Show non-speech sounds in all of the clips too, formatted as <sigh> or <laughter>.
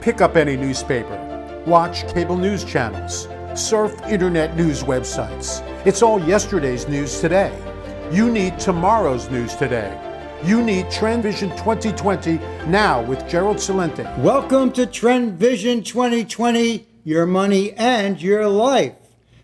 Pick up any newspaper, watch cable news channels, surf internet news websites. It's all yesterday's news today. You need tomorrow's news today. You need Trend Vision 2020 now with Gerald Celente. Welcome to Trend Vision 2020, your money and your life.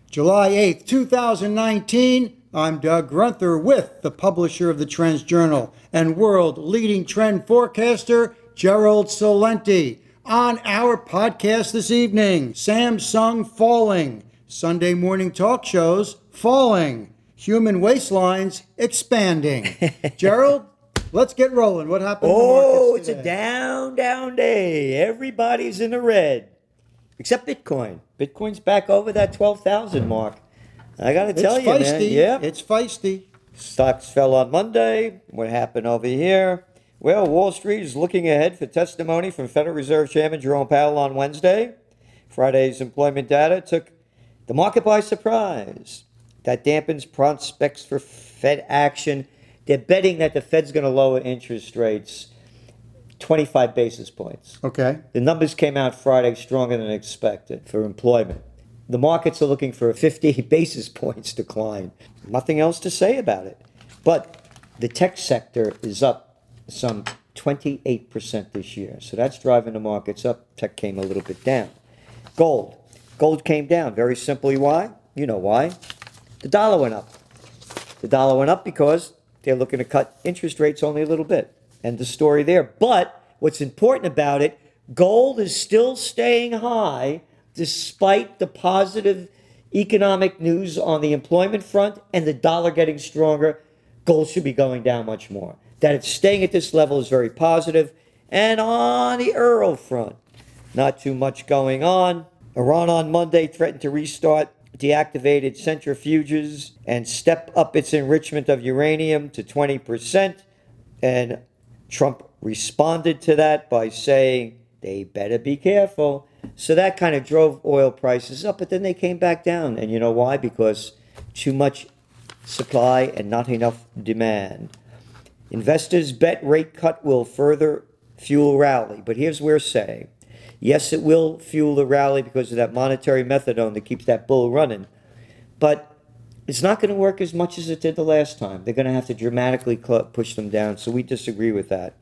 July 8th, 2019. I'm Doug Grunther with the publisher of the Trends Journal and world leading trend forecaster, Gerald Celente. On our podcast this evening, Samsung falling, Sunday morning talk shows falling, human waistlines expanding. <laughs> Gerald, let's get rolling. What happened? Oh, it's a down, down day. Everybody's in the red, except Bitcoin. Bitcoin's back over that twelve thousand mark. I got to It's tell you, feisty. man. Yeah, It's feisty. stocks fell on Monday. What happened over here? Well, Wall Street is looking ahead for testimony from Federal Reserve Chairman Jerome Powell on Wednesday. Friday's employment data took the market by surprise. That dampens prospects for Fed action. They're betting that the Fed's going to lower interest rates 25 basis points. Okay. The numbers came out Friday stronger than expected for employment. The markets are looking for a 50 <laughs> basis points decline. Nothing else to say about it. But the tech sector is up some 28% this year. So that's driving the markets up. Tech came a little bit down. Gold. Gold came down. Very simply why? You know why. The dollar went up. The dollar went up because they're looking to cut interest rates only a little bit. And the story there. But what's important about it, gold is still staying high despite the positive economic news on the employment front and the dollar getting stronger. Gold should be going down much more. That it's staying at this level is very positive. And on the euro front, not too much going on. Iran on Monday threatened to restart deactivated centrifuges and step up its enrichment of uranium to 20%. And Trump responded to that by saying they better be careful. So that kind of drove oil prices up, but then they came back down. And you know why? Because too much supply and not enough demand. Investors bet rate cut will further fuel rally, but here's where saying yes, it will fuel the rally because of that monetary methadone that keeps that bull running, but it's not going to work as much as it did the last time. They're going to have to dramatically push them down, so we disagree with that.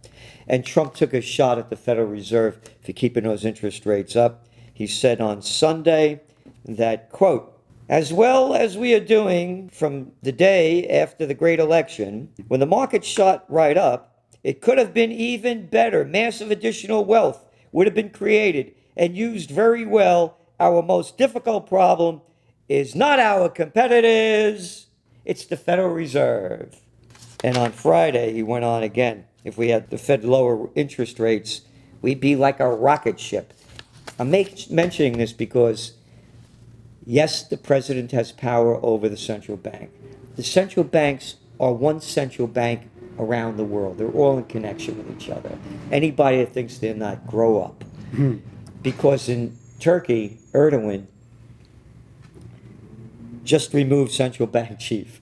And Trump took a shot at the Federal Reserve for keeping those interest rates up. He said on Sunday that, quote, as well as we are doing from the day after the great election, when the market shot right up, it could have been even better. Massive additional wealth would have been created and used very well. Our most difficult problem is not our competitors, it's the Federal Reserve. And on Friday, he went on again. If we had the Fed lower interest rates, we'd be like a rocket ship. I'm make, mentioning this because Yes, the president has power over the central bank. The central banks are one central bank around the world. They're all in connection with each other. Anybody that thinks they're not, grow up. Hmm. because in Turkey, Erdogan just removed central bank chief.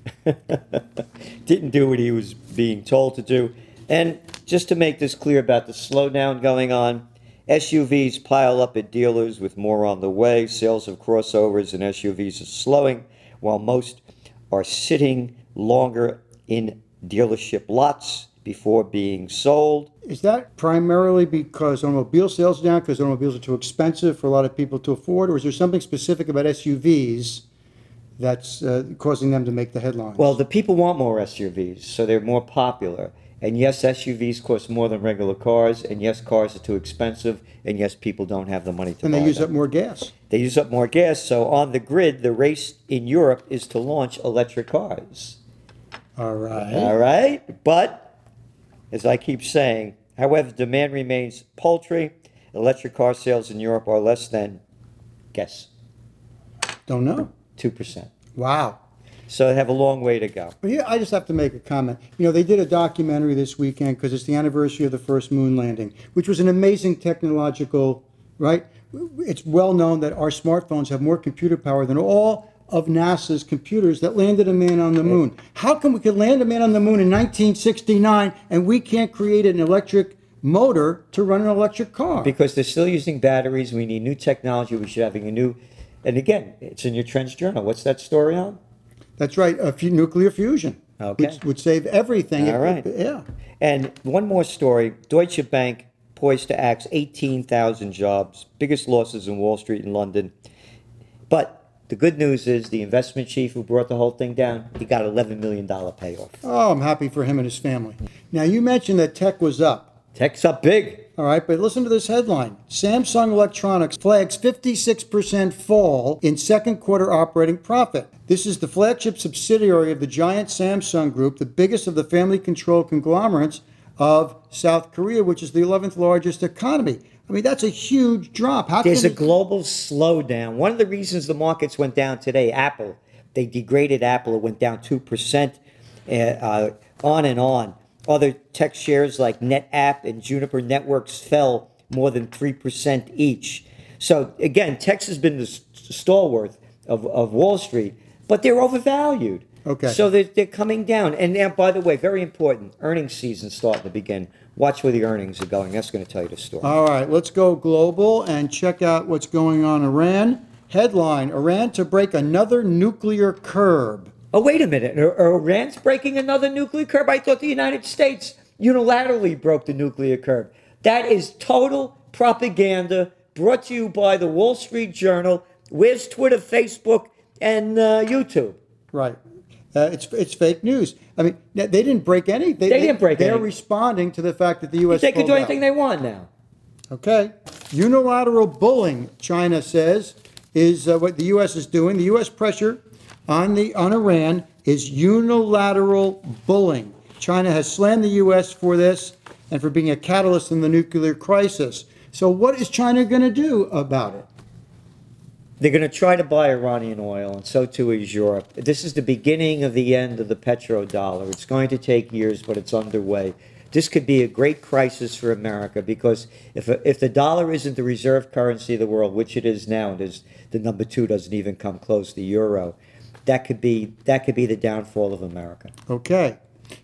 <laughs> Didn't do what he was being told to do. And just to make this clear about the slowdown going on, SUVs pile up at dealers with more on the way. Sales of crossovers and SUVs are slowing, while most are sitting longer in dealership lots before being sold. Is that primarily because automobile sales are down because automobiles are too expensive for a lot of people to afford, or is there something specific about SUVs that's uh, causing them to make the headlines? Well, the people want more SUVs, so they're more popular. And yes, SUVs cost more than regular cars, and yes, cars are too expensive, and yes, people don't have the money to and buy they use them. up more gas. They use up more gas, so on the grid, the race in Europe is to launch electric cars. All right. All right? But, as I keep saying, however, demand remains paltry. Electric car sales in Europe are less than, guess, Don't know. 2%. Wow. So they have a long way to go. But yeah, I just have to make a comment. You know, they did a documentary this weekend because it's the anniversary of the first moon landing, which was an amazing technological, right? It's well known that our smartphones have more computer power than all of NASA's computers that landed a man on the moon. How come we could land a man on the moon in 1969 and we can't create an electric motor to run an electric car. because they're still using batteries. We need new technology. We should having a new, and again, it's in your Trends Journal. What's that story on? That's right, a fu- nuclear fusion. Okay. Which would save everything. All right. Yeah. And one more story: Deutsche Bank poised to axe 18,000 jobs, biggest losses in Wall Street and London. But the good news is the investment chief who brought the whole thing down, he got 11 million dollar payoff. Oh, I'm happy for him and his family. Now, you mentioned that tech was up. Tech's up big. All right, but listen to this headline Samsung Electronics flags 56% fall in second quarter operating profit. This is the flagship subsidiary of the giant Samsung Group, the biggest of the family controlled conglomerates of South Korea, which is the 11th largest economy. I mean, that's a huge drop. How There's can a it- global slowdown. One of the reasons the markets went down today, Apple, they degraded Apple. It went down 2%, uh, uh, on and on. Other tech shares like NetApp and Juniper Networks fell more than 3% each. So, again, Tech's has been the stalwart of, of Wall Street, but they're overvalued. Okay. So they're, they're coming down. And now, by the way, very important, earnings season starting to begin. Watch where the earnings are going. That's going to tell you the story. All right, let's go global and check out what's going on in Iran. Headline Iran to break another nuclear curb. Oh, wait a minute. Are, Iran's breaking another nuclear curb? I thought the United States unilaterally broke the nuclear curb. That is total propaganda brought to you by the Wall Street Journal. Where's Twitter, Facebook, and uh, YouTube? Right. Uh, it's it's fake news. I mean, they didn't break any. They, They didn't break They're any. responding to the fact that the U.S. They can pulled do out. anything they want now. Okay. Unilateral bullying, China says, is uh, what the U.S. is doing. The U.S. pressure on the on Iran is unilateral bullying. China has slammed the U.S. for this and for being a catalyst in the nuclear crisis. So, what is China going to do about it? They're going to try to buy Iranian oil, and so too is Europe. This is the beginning of the end of the petrodollar. It's going to take years, but it's underway. This could be a great crisis for America because if, if the dollar isn't the reserve currency of the world, which it is now, and is the number two doesn't even come close the euro, that could be that could be the downfall of America. Okay.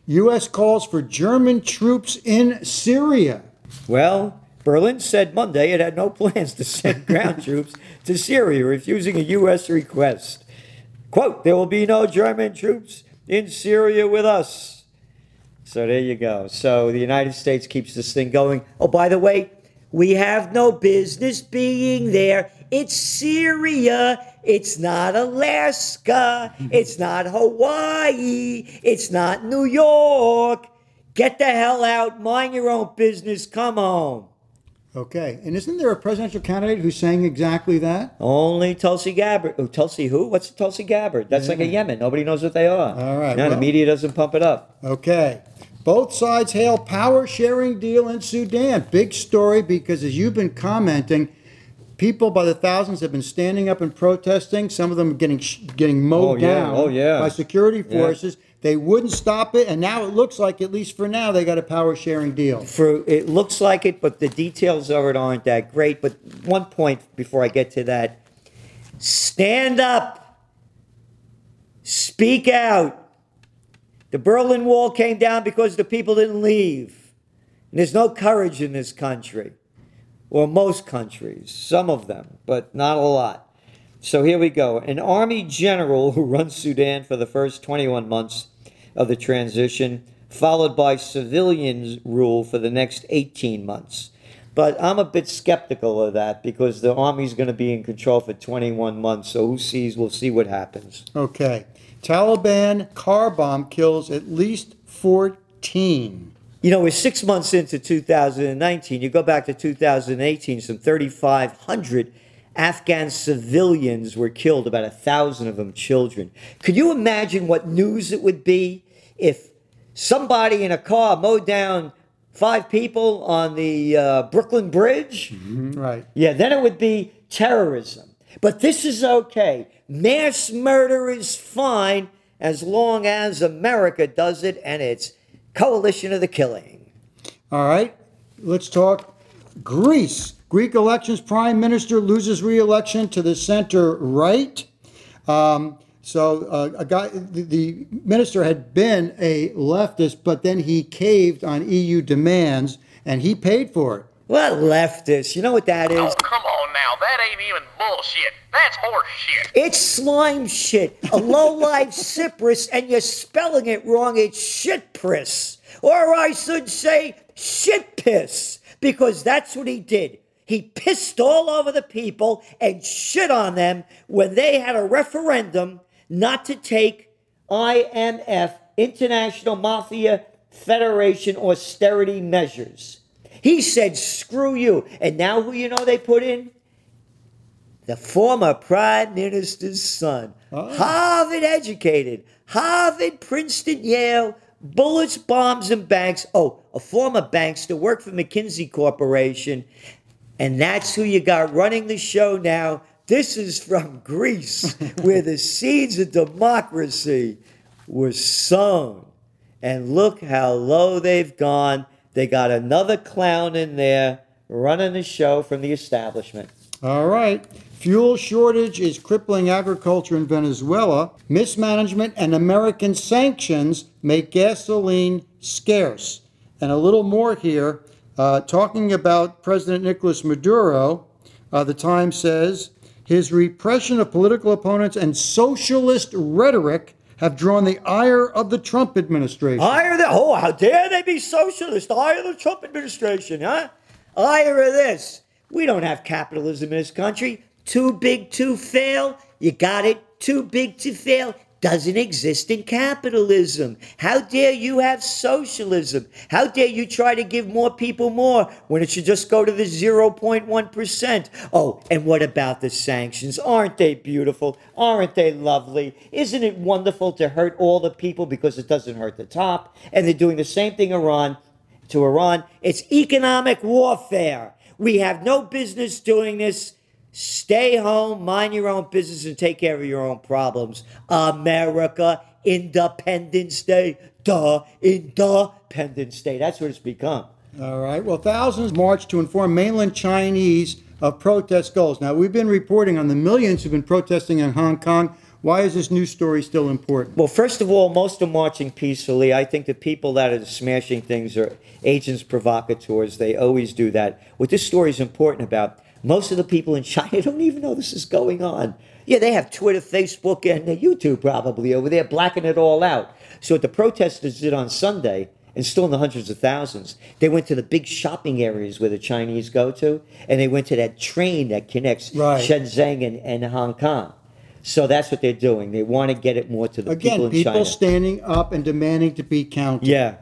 U.S. calls for German troops in Syria. Well, Berlin said Monday it had no plans to send <laughs> ground troops to Syria, refusing a U.S. request. Quote, there will be no German troops in Syria with us. So there you go. So the United States keeps this thing going. Oh, by the way, we have no business being there. It's Syria. It's not Alaska. Mm-hmm. It's not Hawaii. It's not New York. Get the hell out. Mind your own business. Come home. Okay. And isn't there a presidential candidate who's saying exactly that? Only Tulsi Gabbard. Oh, Tulsi who? What's Tulsi Gabbard? That's like a Yemen. Nobody knows what they are. All right, No, the media doesn't pump it up. Okay. Both sides hail power sharing deal in Sudan. Big story because as you've been commenting, people by the thousands have been standing up and protesting. Some of them getting getting mowed Oh, yeah. down Oh, yeah. by security Yeah. forces. They wouldn't stop it, and now it looks like, at least for now, they got a power sharing deal. For it looks like it, but the details of it aren't that great. But one point before I get to that, stand up, speak out. The Berlin Wall came down because the people didn't leave. And there's no courage in this country, or most countries, some of them, but not a lot. So here we go. An army general who runs Sudan for the first 21 months of the transition, followed by civilians rule for the next 18 months. But I'm a bit skeptical of that because the army's going to be in control for 21 months. So who sees? We'll see what happens. Okay. Taliban car bomb kills at least 14. You know, we're six months into 2019. You go back to 2018, some 3,500 Afghan civilians were killed, about a thousand of them children. Could you imagine what news it would be if somebody in a car mowed down five people on the uh, Brooklyn Bridge? Right. Yeah, then it would be terrorism. But this is okay. Mass murder is fine as long as America does it and it's coalition of the killing. All right, let's talk Greece. Greek elections, prime minister loses re-election to the center right. Um, So uh, a guy, the, the minister had been a leftist, but then he caved on EU demands, and he paid for it. What leftist? You know what that is? Oh, come on now. That ain't even bullshit. That's horse shit. It's slime shit, a low-life <laughs> Tsipras, and you're spelling it wrong. It's shit piss, or I should say shit piss, because that's what he did. He pissed all over the people and shit on them when they had a referendum not to take IMF, International Mafia Federation austerity measures. He said, screw you. And now who you know they put in? The former prime minister's son. Ah. Harvard educated. Harvard, Princeton, Yale, bullets, bombs, and banks. Oh, a former bankster worked for McKinsey Corporation. And that's who you got running the show now. This is from Greece, <laughs> where the seeds of democracy were sown. And look how low they've gone. They got another clown in there running the show from the establishment. All right. Fuel shortage is crippling agriculture in Venezuela. Mismanagement and American sanctions make gasoline scarce. And a little more here, uh, talking about President Nicolas Maduro, uh, the Times says his repression of political opponents and socialist rhetoric have drawn the ire of the Trump administration. Hire the oh, how dare they be socialist? Hire the Trump administration, huh? Ire of this. We don't have capitalism in this country. Too big to fail. You got it. Too big to fail doesn't exist in capitalism. How dare you have socialism? How dare you try to give more people more when it should just go to the 0.1%? Oh, and what about the sanctions? Aren't they beautiful? Aren't they lovely? Isn't it wonderful to hurt all the people because it doesn't hurt the top? And they're doing the same thing Iran to Iran. It's economic warfare. We have no business doing this. Stay home, mind your own business, and take care of your own problems. America, Independence Day, duh, Independence Day. That's what it's become. All right. Well, thousands marched to inform mainland Chinese of protest goals. Now, we've been reporting on the millions who've been protesting in Hong Kong. Why is this news story still important? Well, first of all, most are marching peacefully. I think the people that are smashing things are agents provocateurs. They always do that. What this story is important about, most of the people in China <laughs> don't even know this is going on. Yeah, they have Twitter, Facebook, and YouTube probably over there, blacking it all out. So what the protesters did on Sunday, and still in the hundreds of thousands, they went to the big shopping areas where the Chinese go to, and they went to that train that connects Right. Shenzhen and, and Hong Kong. So that's what they're doing. They want to get it more to the Again, people in people China. standing up and demanding to be counted. yeah.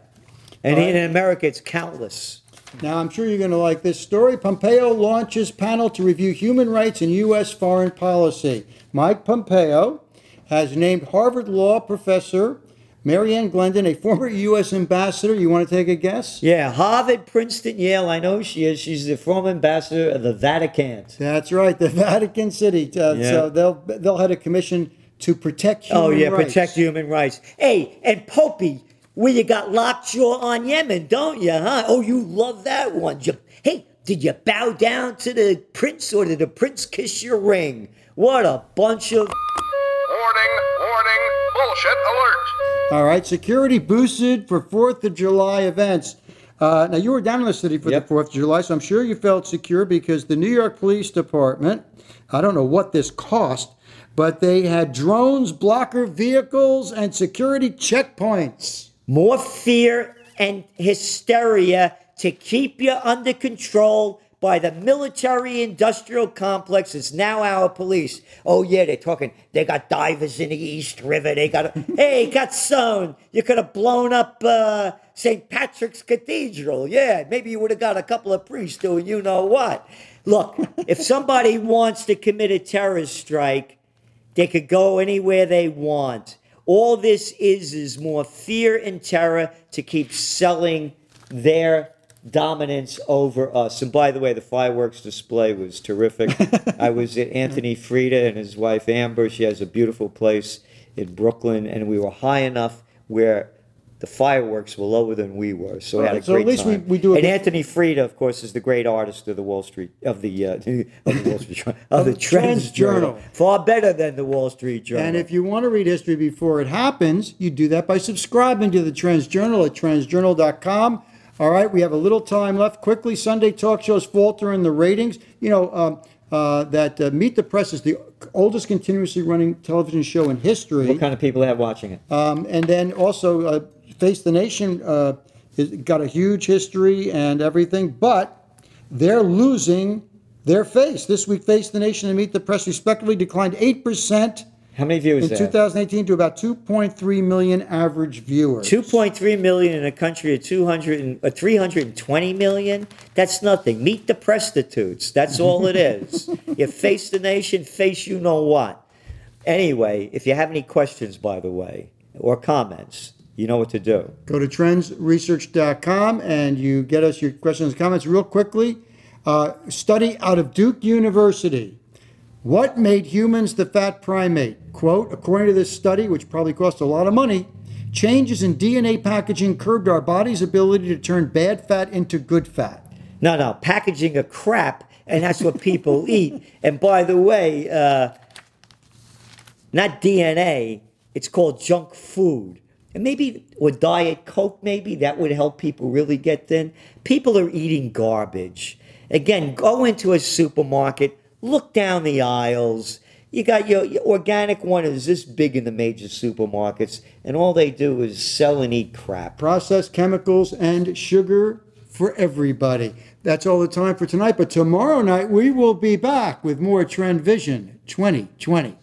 And in America, it's countless. Now, I'm sure you're going to like this story. Pompeo launches panel to review human rights in U.S. foreign policy. Mike Pompeo has named Harvard Law professor Mary Ann Glendon a former U.S. ambassador. You want to take a guess? Yeah, Harvard, Princeton, Yale. I know she is. She's the former ambassador of the Vatican. That's right, the Vatican City. Uh, Yeah. So they'll they'll head a commission to protect human rights. Oh yeah, rights. protect human rights. Hey, and Popey, where you got lockjaw on Yemen, don't you? Huh? Oh, you love that one. You- hey, did you bow down to the prince, or did the prince kiss your ring? What a bunch of Warning, warning, bullshit alert. All right, security boosted for Fourth of July events. Uh, now you were down in the city for Yep. the Fourth of July, so I'm sure you felt secure because the New York Police Department. I don't know what this cost, but they had drones, blocker vehicles, and security checkpoints. more fear and hysteria to keep you under control by the military industrial complex is now our police. Oh yeah, they're talking. They got divers in the East River. They got <laughs> hey, got sewn. You could have blown up uh, St. Patrick's Cathedral. Yeah, maybe you would have got a couple of priests doing you know what. Look, <laughs> if somebody wants to commit a terrorist strike, they could go anywhere they want. All this is is more fear and terror to keep selling their dominance over us. And by the way, the fireworks display was terrific. <laughs> I was at Anthony Freda and his wife Amber. She has a beautiful place in Brooklyn, and we were high enough where the fireworks were lower than we were, so we had a Right, so at least we- time. we do a and good- Anthony Freda, of course, is the great artist of the Wall Street of the uh, <laughs> of the Wall Street of the the Trends Trends Journal. Journal. far better than the Wall Street Journal. And if you want to read history before it happens, you do that by subscribing to the Trends Journal at trendsjournal.com. All right, we have a little time left. Quickly, Sunday talk shows falter in the ratings. You know um, uh, that uh, Meet the Press is the oldest continuously running television show in history. what kind of people have watching it? Um, and then also, uh, Face the Nation uh, has got a huge history and everything, but they're losing their face. This week, Face the Nation and Meet the Press respectively declined 8% How many viewers in there? 2018 to about 2.3 million average viewers. 2.3 million in a country of 200 and, uh, 320 million that's nothing meet the prostitutes that's <laughs> all it is you face the nation face you know what anyway if you have any questions by the way or comments you know what to do Go to trendsresearch.com and you get us your questions and comments real quickly. Uh, study out of Duke University. What made humans the fat primate? Quote, according to this study, which probably cost a lot of money, changes in DNA packaging curbed our body's ability to turn bad fat into good fat. no no packaging of crap and that's what people <laughs> eat and by the way uh, not dna it's called junk food and maybe or diet coke maybe that would help people really get thin people are eating garbage again go into a supermarket look down the aisles you got your, your organic one is this big in the major supermarkets and all they do is sell and eat crap Processed chemicals and sugar for everybody. That's all the time for tonight, but tomorrow night we will be back with more Trend Vision 2020.